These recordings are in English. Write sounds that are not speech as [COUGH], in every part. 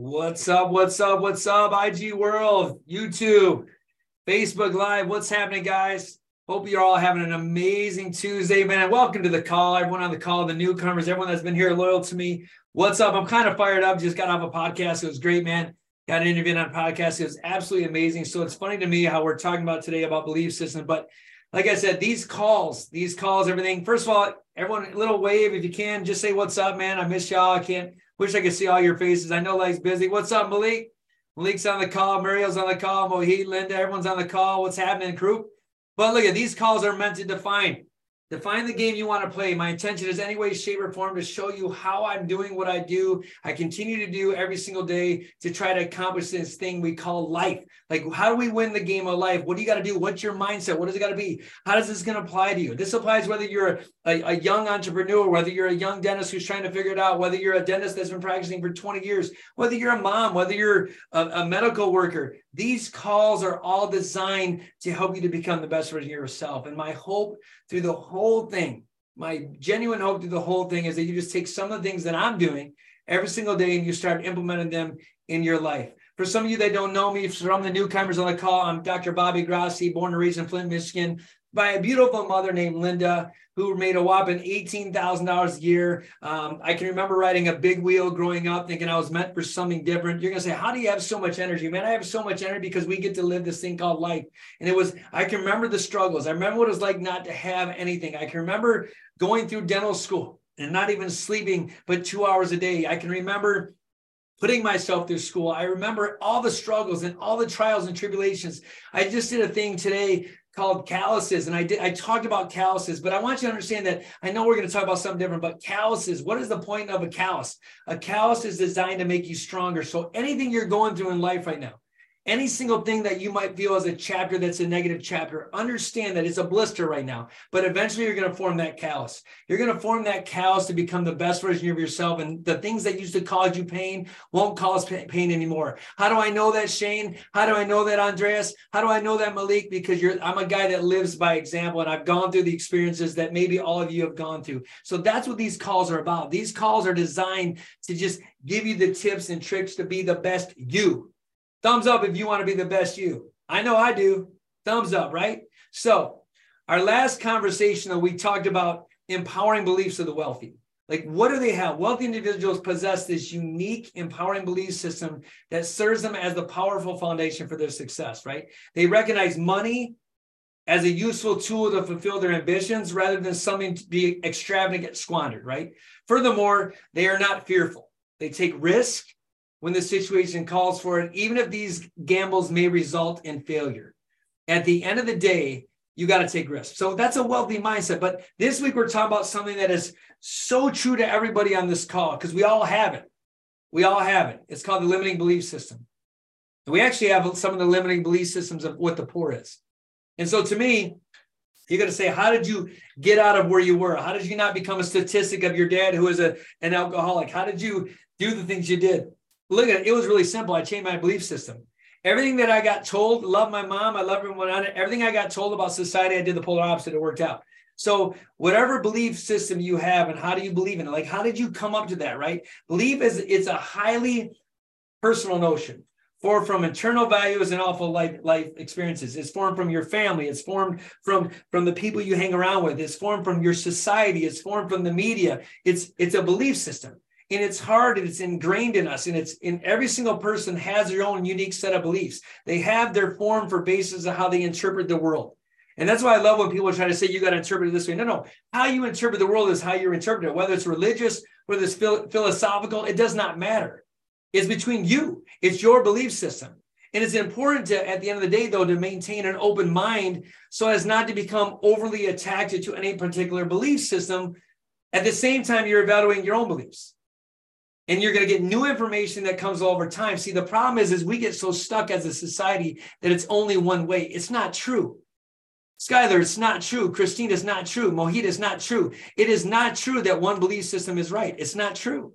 What's up? What's up? What's up? IG World, YouTube, Facebook Live. What's happening, guys? Hope you're all having an amazing Tuesday, man. Welcome to the call. Everyone on the call, the newcomers, everyone that's been here loyal to me. What's up? I'm kind of fired up. Just got off a podcast. It was great, man. Got an interview on a podcast. It was absolutely amazing. So it's funny to me how we're talking about today about belief system. But like I said, these calls, these calls, everything. First of all, everyone, little wave if you can. Just say what's up, man. I miss y'all. I can't Wish I could see all your faces. I know life's busy. What's up, Malik? Malik's on the call. Mario's on the call. Mohit, Linda, everyone's on the call. What's happening, crew? But look at these calls are meant to define Define the game you want to play. My intention is any way, shape, or form to show you how I'm doing what I do. I continue to do every single day to try to accomplish this thing we call life. Like, how do we win the game of life? What do you got to do? What's your mindset? What does it got to be? How does this going to apply to you? This applies whether you're a, a, young entrepreneur, whether you're a young dentist who's trying to figure it out, whether you're a dentist that's been practicing for 20 years, whether you're a mom, whether you're a, a medical worker. These calls are all designed to help you to become the best version of yourself. And my hope through the whole thing, my genuine hope through the whole thing is that you just take some of the things that I'm doing every single day and you start implementing them in your life. For some of you that don't know me, from the newcomers on the call, I'm Dr. Bobby Grassi, born and raised in Flint, Michigan, by a beautiful mother named Linda, who made a whopping $18,000 a year. Um, I can remember riding a big wheel growing up, thinking I was meant for something different. You're going to say, How do you have so much energy? Man, I have so much energy because we get to live this thing called life. And it was, I can remember the struggles. I remember what it was like not to have anything. I can remember going through dental school and not even sleeping but two hours a day. I can remember putting myself through school. I remember all the struggles and all the trials and tribulations. I just did a thing today called calluses and i did i talked about calluses but i want you to understand that i know we're going to talk about something different but calluses what is the point of a callus? A callus is designed to make you stronger so anything you're going through in life right now any single thing that you might feel as a chapter that's a negative chapter, understand that it's a blister right now, but eventually you're going to form that callus. You're going to form that callus to become the best version of yourself. And the things that used to cause you pain won't cause pain anymore. How do I know that, Shane? How do I know that, Andreas? How do I know that, Malik? Because I'm a guy that lives by example and I've gone through the experiences that maybe all of you have gone through. So that's what these calls are about. These calls are designed to just give you the tips and tricks to be the best you Thumbs up if you want to be the best you. I know I do. Thumbs up, right? So, our last conversation that we talked about empowering beliefs of the wealthy. Like, what do they have? Wealthy individuals possess this unique empowering belief system that serves them as the powerful foundation for their success, right? They recognize money as a useful tool to fulfill their ambitions rather than something to be extravagant, squandered, right? Furthermore, they are not fearful. They take risk when the situation calls for it, even if these gambles may result in failure. At the end of the day, you got to take risks. So that's a wealthy mindset. But this week, we're talking about something that is so true to everybody on this call because we all have it. We all have it. It's called the limiting belief system. And we actually have some of the limiting belief systems of what the poor is. And so to me, you're going to say, how did you get out of where you were? How did you not become a statistic of your dad who was a, an alcoholic? How did you do the things you did? Look at it, it was really simple. I changed my belief system. Everything that I got told, love my mom, I love everyone on it. Everything I got told about society, I did the polar opposite. It worked out. So whatever belief system you have and how do you believe in it? Like how did you come up to that, right? Belief is it's a highly personal notion formed from internal values and awful life, life experiences. It's formed from your family. It's formed from, from the people you hang around with. It's formed from your society. It's formed from the media. It's, it's a belief system and it's hard and it's ingrained in us and it's in every single person has their own unique set of beliefs. They have their form for basis of how they interpret the world. And that's why i love when people try to say you got to interpret it this way. No no. How you interpret the world is how you interpret it. Whether it's religious whether it's philosophical it does not matter. It's between you. It's your belief system. And it's important to at the end of the day though to maintain an open mind so as not to become overly attached to any particular belief system. At the same time you're evaluating your own beliefs and you're going to get new information that comes over time. See the problem is is we get so stuck as a society that it's only one way. It's not true. Skylar it's not true. Christine is not true. Mohit is not true. It is not true that one belief system is right. It's not true.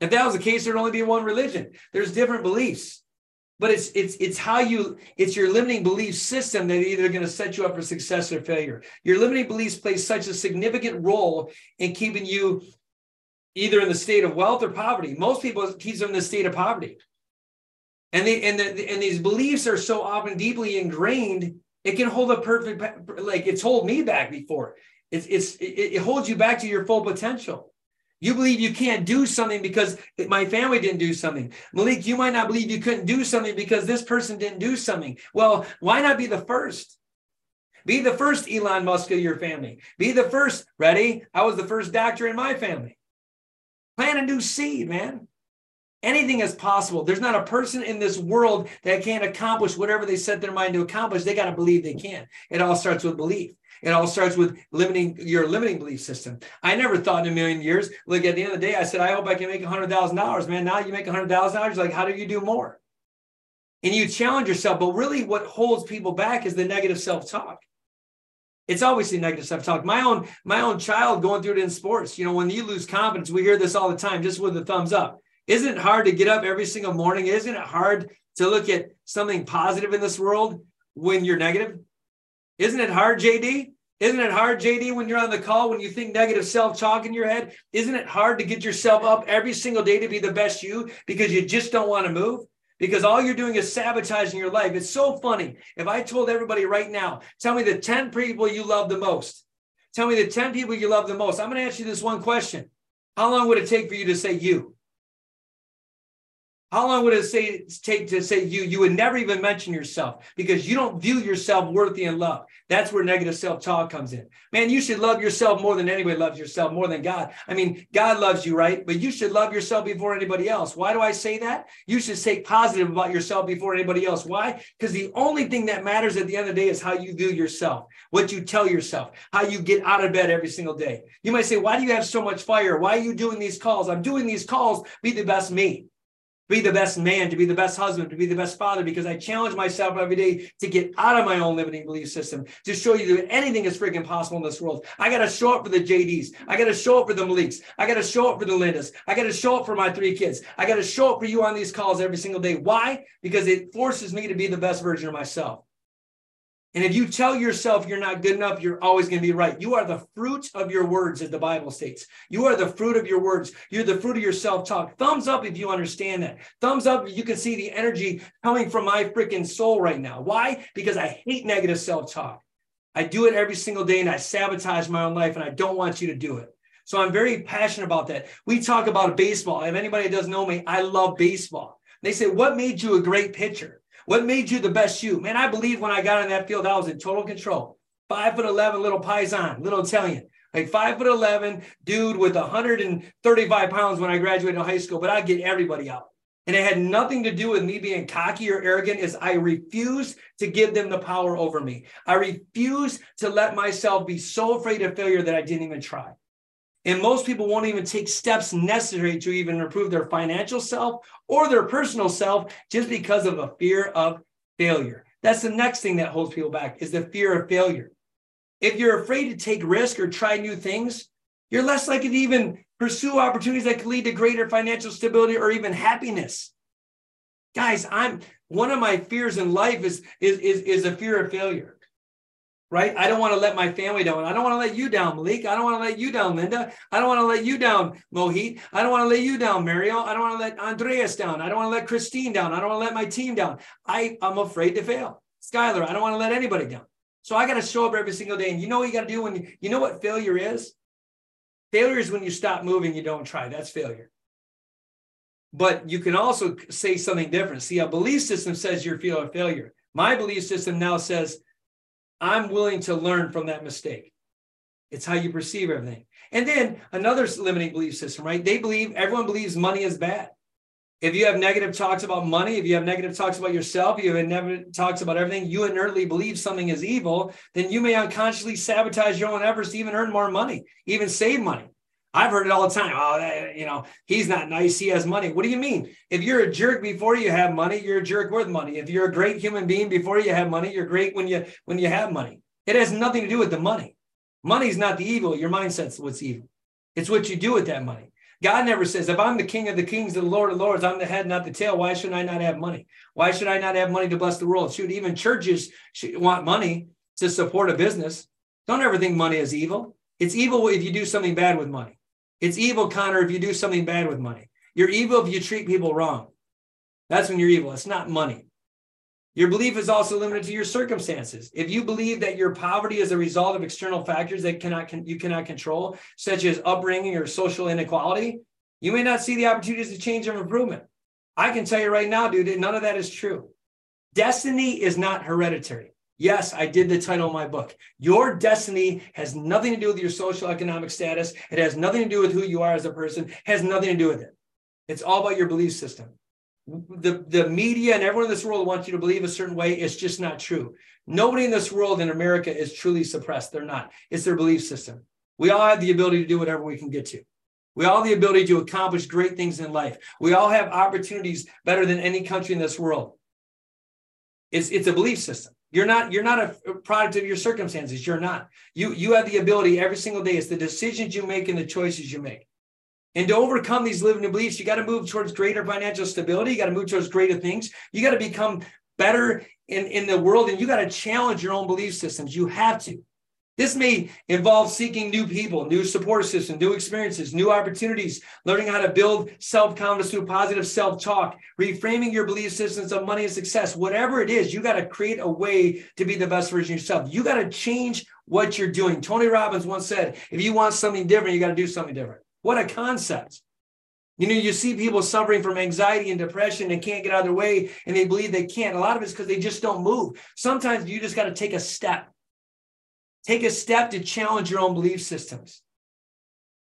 If that was the case there'd only be one religion. There's different beliefs. But it's it's it's how you it's your limiting belief system that either going to set you up for success or failure. Your limiting beliefs play such a significant role in keeping you either in the state of wealth or poverty. Most people keeps them in the state of poverty. And they and the, and these beliefs are so often deeply ingrained, it can hold a perfect like it's hold me back before. It's it's it, it holds you back to your full potential. You believe you can't do something because my family didn't do something. Malik, you might not believe you couldn't do something because this person didn't do something. Well, why not be the first? Be the first Elon Musk of your family. Be the first. Ready? I was the first doctor in my family. Plant a new seed, man. Anything is possible. There's not a person in this world that can't accomplish whatever they set their mind to accomplish. They got to believe they can. It all starts with belief. It all starts with limiting your limiting belief system. I never thought in a million years. Look, at the end of the day, I said, I hope I can make $100,000. Man, now you make $100,000. Like, how do you do more? And you challenge yourself. But really, what holds people back is the negative self talk. It's obviously negative self talk. My own my own child going through it in sports. You know, when you lose confidence, we hear this all the time, just with the thumbs up. Isn't it hard to get up every single morning? Isn't it hard to look at something positive in this world when you're negative? Isn't it hard, JD? Isn't it hard, JD, when you're on the call, when you think negative self talk in your head? Isn't it hard to get yourself up every single day to be the best you because you just don't want to move? Because all you're doing is sabotaging your life. It's so funny. If I told everybody right now, tell me the 10 people you love the most, tell me the 10 people you love the most. I'm going to ask you this one question How long would it take for you to say you? How long would it say, take to say you? You would never even mention yourself because you don't view yourself worthy and love. That's where negative self-talk comes in. Man, you should love yourself more than anybody loves yourself, more than God. I mean, God loves you, right? But you should love yourself before anybody else. Why do I say that? You should say positive about yourself before anybody else. Why? Because the only thing that matters at the end of the day is how you view yourself, what you tell yourself, how you get out of bed every single day. You might say, why do you have so much fire? Why are you doing these calls? I'm doing these calls, be the best me be the best man, to be the best husband, to be the best father, because I challenge myself every day to get out of my own limiting belief system, to show you that anything is freaking possible in this world. I got to show up for the JDs. I got to show up for the Maliks. I got to show up for the Lindas. I got to show up for my three kids. I got to show up for you on these calls every single day. Why? Because it forces me to be the best version of myself. And if you tell yourself you're not good enough, you're always going to be right. You are the fruit of your words, as the Bible states. You are the fruit of your words. You're the fruit of your self talk. Thumbs up if you understand that. Thumbs up if you can see the energy coming from my freaking soul right now. Why? Because I hate negative self talk. I do it every single day and I sabotage my own life, and I don't want you to do it. So I'm very passionate about that. We talk about baseball. If anybody doesn't know me, I love baseball. They say, What made you a great pitcher? What made you the best you? Man, I believe when I got in that field, I was in total control. Five foot 11, little Paisan, little Italian. Like five foot 11, dude with 135 pounds when I graduated high school, but I'd get everybody out. And it had nothing to do with me being cocky or arrogant, is I refused to give them the power over me. I refused to let myself be so afraid of failure that I didn't even try. And most people won't even take steps necessary to even improve their financial self or their personal self just because of a fear of failure. That's the next thing that holds people back is the fear of failure. If you're afraid to take risk or try new things, you're less likely to even pursue opportunities that could lead to greater financial stability or even happiness. Guys, I'm one of my fears in life is, is, is, is a fear of failure right? I don't want to let my family down. I don't want to let you down, Malik. I don't want to let you down, Linda. I don't want to let you down, Mohit. I don't want to let you down, Mario. I don't want to let Andreas down. I don't want to let Christine down. I don't want to let my team down. I, I'm afraid to fail. Skylar, I don't want to let anybody down. So I got to show up every single day. And you know what you got to do when you, you know what failure is? Failure is when you stop moving, you don't try. That's failure. But you can also say something different. See, a belief system says you're feeling failure. My belief system now says I'm willing to learn from that mistake. It's how you perceive everything. And then another limiting belief system, right? They believe everyone believes money is bad. If you have negative talks about money, if you have negative talks about yourself, you have negative talks about everything, you inertly believe something is evil, then you may unconsciously sabotage your own efforts to even earn more money, even save money. I've heard it all the time. Oh, you know, he's not nice. He has money. What do you mean? If you're a jerk before you have money, you're a jerk with money. If you're a great human being before you have money, you're great when you when you have money. It has nothing to do with the money. Money's not the evil. Your mindset's what's evil. It's what you do with that money. God never says, if I'm the king of the kings, the Lord of lords, I'm the head, not the tail. Why should I not have money? Why should I not have money to bless the world? Should even churches want money to support a business? Don't ever think money is evil. It's evil if you do something bad with money. It's evil, Connor, if you do something bad with money. You're evil if you treat people wrong. That's when you're evil. It's not money. Your belief is also limited to your circumstances. If you believe that your poverty is a result of external factors that cannot can, you cannot control, such as upbringing or social inequality, you may not see the opportunities to change and improvement. I can tell you right now, dude, none of that is true. Destiny is not hereditary. Yes, I did the title of my book. Your destiny has nothing to do with your social economic status. It has nothing to do with who you are as a person. It has nothing to do with it. It's all about your belief system. The, the media and everyone in this world wants you to believe a certain way. It's just not true. Nobody in this world in America is truly suppressed. They're not. It's their belief system. We all have the ability to do whatever we can get to. We all have the ability to accomplish great things in life. We all have opportunities better than any country in this world. It's, it's a belief system. You're not you're not a product of your circumstances. You're not. You you have the ability every single day. It's the decisions you make and the choices you make. And to overcome these limiting beliefs, you got to move towards greater financial stability. You got to move towards greater things. You got to become better in, in the world and you got to challenge your own belief systems. You have to. This may involve seeking new people, new support systems, new experiences, new opportunities, learning how to build self confidence through positive self talk, reframing your belief systems of money and success. Whatever it is, you got to create a way to be the best version of yourself. You got to change what you're doing. Tony Robbins once said, if you want something different, you got to do something different. What a concept. You know, you see people suffering from anxiety and depression and can't get out of their way, and they believe they can't. A lot of it's because they just don't move. Sometimes you just got to take a step Take a step to challenge your own belief systems.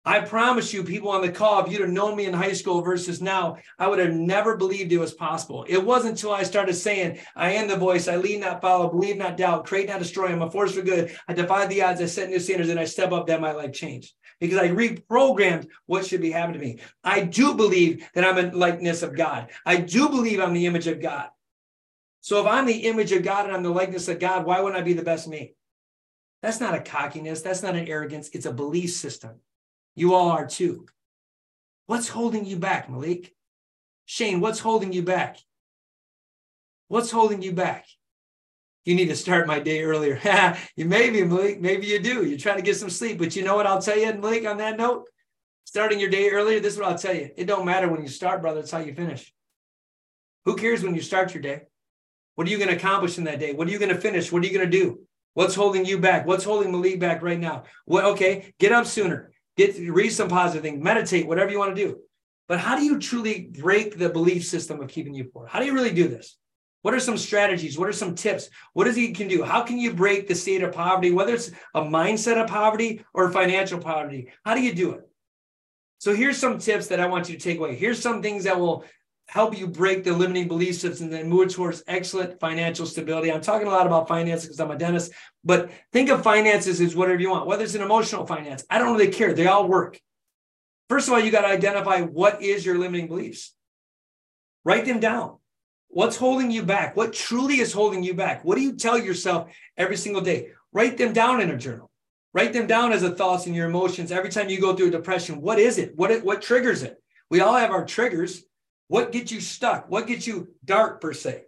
I promise you, people on the call, if you'd have known me in high school versus now, I would have never believed it was possible. It wasn't until I started saying, I am the voice, I lead not follow, believe not doubt, create not destroy, I'm a force for good. I defy the odds, I set new standards, and I step up that my life changed because I reprogrammed what should be happening to me. I do believe that I'm a likeness of God. I do believe I'm the image of God. So if I'm the image of God and I'm the likeness of God, why wouldn't I be the best me? That's not a cockiness. That's not an arrogance. It's a belief system. You all are too. What's holding you back, Malik? Shane, what's holding you back? What's holding you back? You need to start my day earlier. [LAUGHS] you maybe, Malik, maybe you do. You're trying to get some sleep. But you know what I'll tell you, Malik, on that note? Starting your day earlier, this is what I'll tell you. It don't matter when you start, brother. It's how you finish. Who cares when you start your day? What are you going to accomplish in that day? What are you going to finish? What are you going to do? What's holding you back? What's holding Malik back right now? What? Okay, get up sooner. Get read some positive things. Meditate. Whatever you want to do. But how do you truly break the belief system of keeping you poor? How do you really do this? What are some strategies? What are some tips? What does he can do? How can you break the state of poverty, whether it's a mindset of poverty or financial poverty? How do you do it? So here's some tips that I want you to take away. Here's some things that will help you break the limiting belief systems and move towards excellent financial stability. I'm talking a lot about finances because I'm a dentist, but think of finances as whatever you want, whether it's an emotional finance. I don't really care. They all work. First of all, you got to identify what is your limiting beliefs. Write them down. What's holding you back? What truly is holding you back? What do you tell yourself every single day? Write them down in a journal. Write them down as a thoughts and your emotions. Every time you go through a depression, what is it? What, what triggers it? We all have our triggers. What gets you stuck? What gets you dark, per se?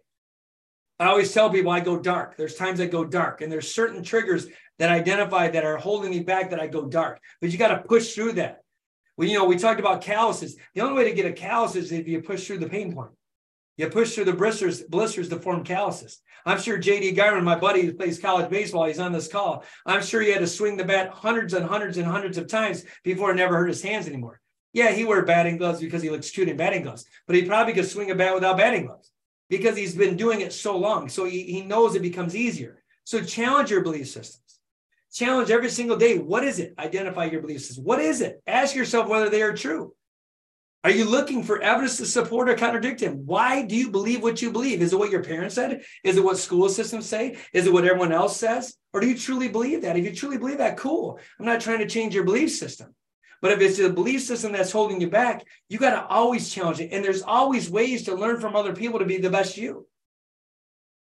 I always tell people I go dark. There's times I go dark, and there's certain triggers that I identify that are holding me back that I go dark. But you got to push through that. Well, you know, we talked about calluses. The only way to get a callus is if you push through the pain point. You push through the blisters, blisters to form calluses. I'm sure JD Garman, my buddy who plays college baseball, he's on this call. I'm sure he had to swing the bat hundreds and hundreds and hundreds of times before it never hurt his hands anymore. Yeah, he wore batting gloves because he looks cute in batting gloves, but he probably could swing a bat without batting gloves because he's been doing it so long. So he, he knows it becomes easier. So challenge your belief systems. Challenge every single day. What is it? Identify your belief systems. What is it? Ask yourself whether they are true. Are you looking for evidence to support or contradict him? Why do you believe what you believe? Is it what your parents said? Is it what school systems say? Is it what everyone else says? Or do you truly believe that? If you truly believe that, cool. I'm not trying to change your belief system. But if it's a belief system that's holding you back, you got to always challenge it. And there's always ways to learn from other people to be the best you.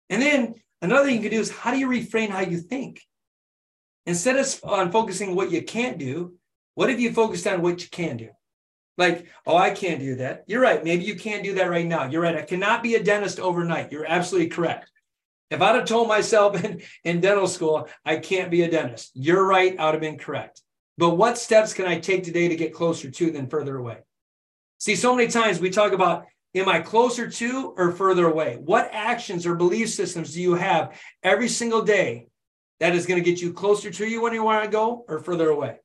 And then another thing you can do is how do you refrain how you think? Instead of on focusing what you can't do, what if you focused on what you can do? Like, oh, I can't do that. You're right. Maybe you can't do that right now. You're right. I cannot be a dentist overnight. You're absolutely correct. If I'd have told myself [LAUGHS] in, in dental school, I can't be a dentist, you're right. I would have been correct. But what steps can I take today to get closer to than further away? See, so many times we talk about am I closer to or further away? What actions or belief systems do you have every single day that is going to get you closer to you when you want to go or further away?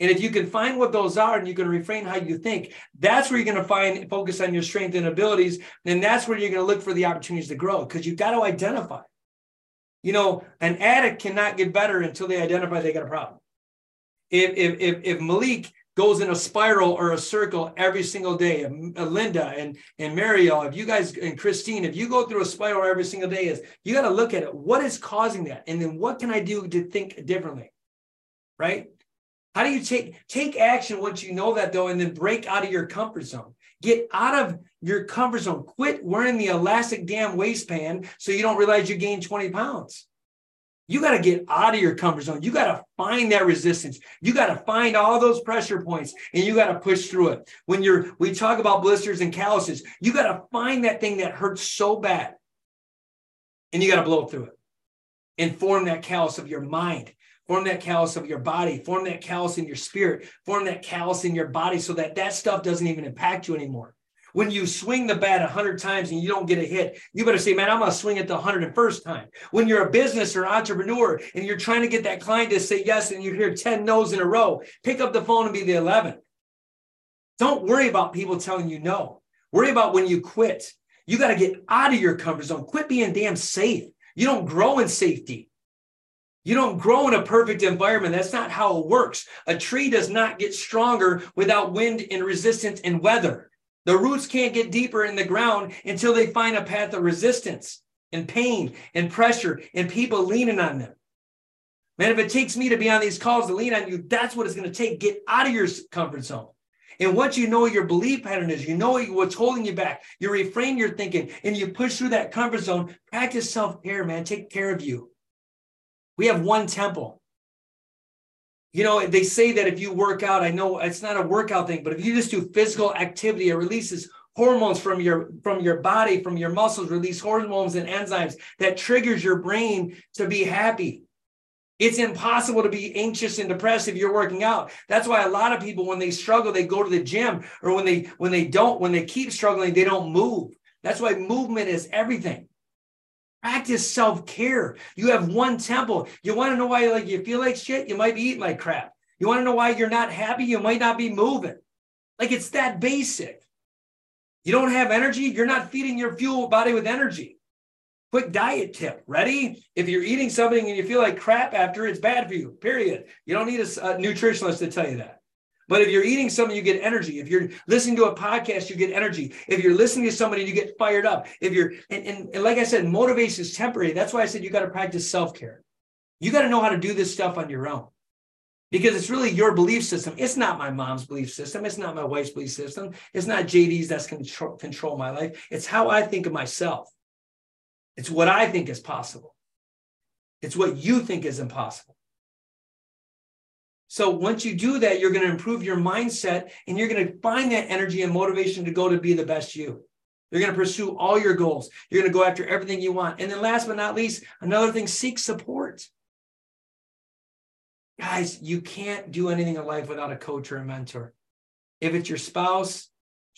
And if you can find what those are and you can refrain how you think, that's where you're going to find focus on your strength and abilities. And that's where you're going to look for the opportunities to grow because you've got to identify. You know, an addict cannot get better until they identify they got a problem. If if if, if Malik goes in a spiral or a circle every single day, uh, Linda and and Mariel, if you guys and Christine, if you go through a spiral every single day, is you got to look at it. What is causing that, and then what can I do to think differently, right? How do you take take action once you know that though, and then break out of your comfort zone? Get out of your comfort zone. Quit wearing the elastic damn waistband so you don't realize you gained 20 pounds. You got to get out of your comfort zone. You got to find that resistance. You got to find all those pressure points and you got to push through it. When you're, we talk about blisters and calluses, you got to find that thing that hurts so bad and you got to blow through it and form that callus of your mind Form that callus of your body, form that callus in your spirit, form that callus in your body so that that stuff doesn't even impact you anymore. When you swing the bat 100 times and you don't get a hit, you better say, man, I'm going to swing it the 101st time. When you're a business or entrepreneur and you're trying to get that client to say yes and you hear 10 no's in a row, pick up the phone and be the 11th. Don't worry about people telling you no. Worry about when you quit. You got to get out of your comfort zone. Quit being damn safe. You don't grow in safety. You don't grow in a perfect environment. That's not how it works. A tree does not get stronger without wind and resistance and weather. The roots can't get deeper in the ground until they find a path of resistance and pain and pressure and people leaning on them. Man, if it takes me to be on these calls to lean on you, that's what it's going to take. Get out of your comfort zone. And once you know your belief pattern is, you know what's holding you back, you refrain your thinking and you push through that comfort zone, practice self care, man. Take care of you. We have one temple. You know, they say that if you work out, I know it's not a workout thing, but if you just do physical activity, it releases hormones from your from your body, from your muscles, release hormones and enzymes that triggers your brain to be happy. It's impossible to be anxious and depressed if you're working out. That's why a lot of people, when they struggle, they go to the gym, or when they when they don't, when they keep struggling, they don't move. That's why movement is everything. Practice self-care. You have one temple. You want to know why like you feel like shit? You might be eating like crap. You want to know why you're not happy? You might not be moving. Like it's that basic. You don't have energy, you're not feeding your fuel body with energy. Quick diet tip. Ready? If you're eating something and you feel like crap after, it's bad for you. Period. You don't need a, a nutritionist to tell you that. But if you're eating something, you get energy. If you're listening to a podcast, you get energy. If you're listening to somebody, you get fired up. If you're, and, and, and like I said, motivation is temporary. That's why I said you got to practice self care. You got to know how to do this stuff on your own because it's really your belief system. It's not my mom's belief system. It's not my wife's belief system. It's not JD's that's control, control my life. It's how I think of myself. It's what I think is possible. It's what you think is impossible. So once you do that, you're going to improve your mindset and you're going to find that energy and motivation to go to be the best you. You're going to pursue all your goals. You're going to go after everything you want. And then last but not least, another thing, seek support. Guys, you can't do anything in life without a coach or a mentor. If it's your spouse,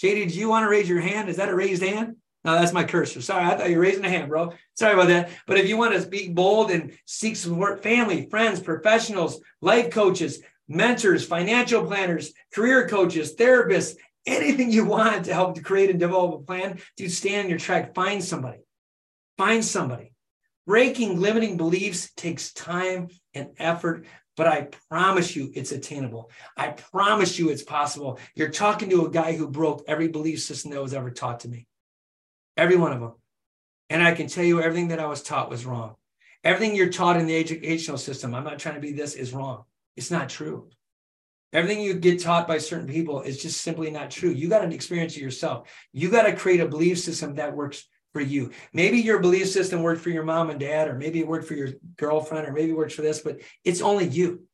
JD, do you want to raise your hand? Is that a raised hand? No, that's my cursor. Sorry, I thought you were raising a hand, bro. Sorry about that. But if you want to be bold and seek support, family, friends, professionals, life coaches, mentors, financial planners, career coaches, therapists, anything you want to help to create and develop a plan, dude, stand on your track. Find somebody. Find somebody. Breaking limiting beliefs takes time and effort, but I promise you it's attainable. I promise you it's possible. You're talking to a guy who broke every belief system that was ever taught to me every one of them. And I can tell you everything that I was taught was wrong. Everything you're taught in the educational system, I'm not trying to be this, is wrong. It's not true. Everything you get taught by certain people is just simply not true. You got to experience it yourself. You got to create a belief system that works for you. Maybe your belief system worked for your mom and dad, or maybe it worked for your girlfriend, or maybe it works for this, but it's only you.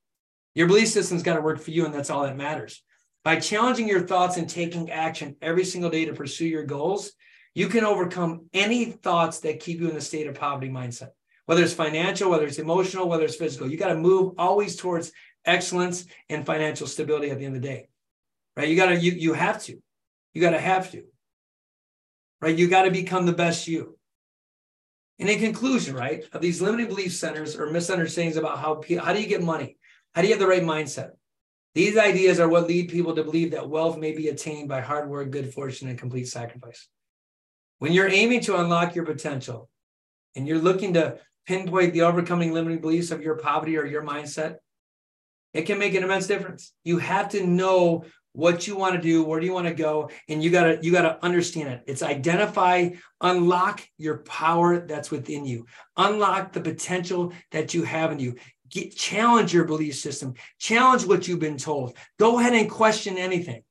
Your belief system's got to work for you, and that's all that matters. By challenging your thoughts and taking action every single day to pursue your goals, you can overcome any thoughts that keep you in a state of poverty mindset, whether it's financial, whether it's emotional, whether it's physical. You got to move always towards excellence, and financial stability at the end of the day. Right? You gotta, you you have to. You gotta have to. Right? You gotta become the best you. And in conclusion, right, of these limiting belief centers or misunderstandings about how how do you get money? How do you have the right mindset? These ideas are what lead people to believe that wealth may be attained by hard work, good fortune, and complete sacrifice. When you're aiming to unlock your potential and you're looking to pinpoint the overcoming limiting beliefs of your poverty or your mindset, it can make an immense difference. You have to know what you want to do, where do you want to go, and you gotta you gotta understand it. It's identify, unlock your power that's within you, unlock the potential that you have in you. Get, challenge your belief system, challenge what you've been told. Go ahead and question anything.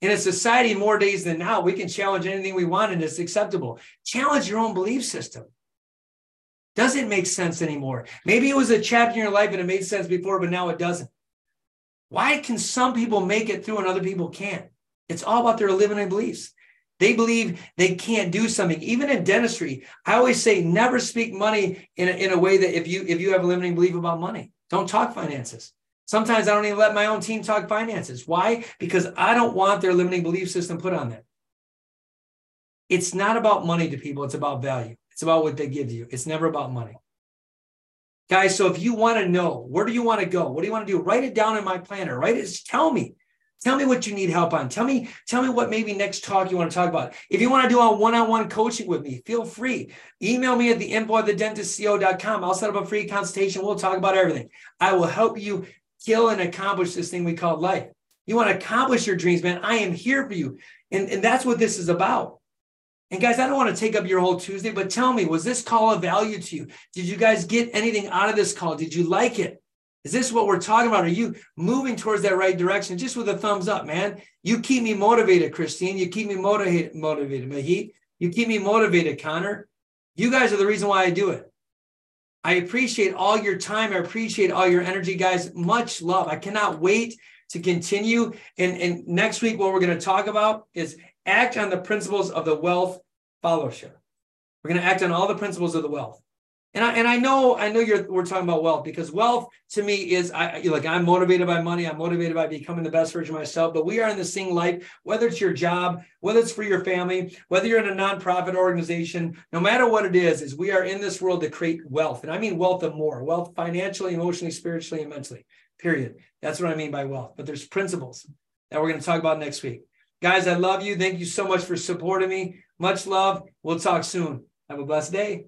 In a society more days than now, we can challenge anything we want and it's acceptable. Challenge your own belief system. Does it make sense anymore? Maybe it was a chapter in your life and it made sense before, but now it doesn't. Why can some people make it through and other people can't? It's all about their limiting beliefs. They believe they can't do something. Even in dentistry, I always say never speak money in a, in a way that if you if you have a limiting belief about money, don't talk finances. Sometimes I don't even let my own team talk finances. Why? Because I don't want their limiting belief system put on them. It's not about money to people, it's about value. It's about what they give you. It's never about money. Guys, so if you want to know where do you want to go? What do you want to do? Write it down in my planner. Write it. Tell me. Tell me what you need help on. Tell me, tell me what maybe next talk you want to talk about. If you want to do a one-on-one coaching with me, feel free. Email me at the info at the dentistco.com. I'll set up a free consultation. We'll talk about everything. I will help you kill and accomplish this thing we call life. You want to accomplish your dreams, man. I am here for you. And, and that's what this is about. And guys, I don't want to take up your whole Tuesday, but tell me, was this call of value to you? Did you guys get anything out of this call? Did you like it? Is this what we're talking about? Are you moving towards that right direction? Just with a thumbs up, man. You keep me motivated, Christine. You keep me motivated, motivated, Mahit. You keep me motivated, Connor. You guys are the reason why I do it. I appreciate all your time. I appreciate all your energy, guys. Much love. I cannot wait to continue. And, and next week, what we're going to talk about is act on the principles of the wealth fellowship. We're going to act on all the principles of the wealth. And I, and I know I know you're we're talking about wealth because wealth to me is I like I'm motivated by money I'm motivated by becoming the best version of myself but we are in the same life whether it's your job whether it's for your family whether you're in a nonprofit organization no matter what it is is we are in this world to create wealth and I mean wealth of more wealth financially emotionally spiritually and mentally period that's what I mean by wealth but there's principles that we're going to talk about next week Guys, I love you. Thank you so much for supporting me. Much love. We'll talk soon. Have a blessed day.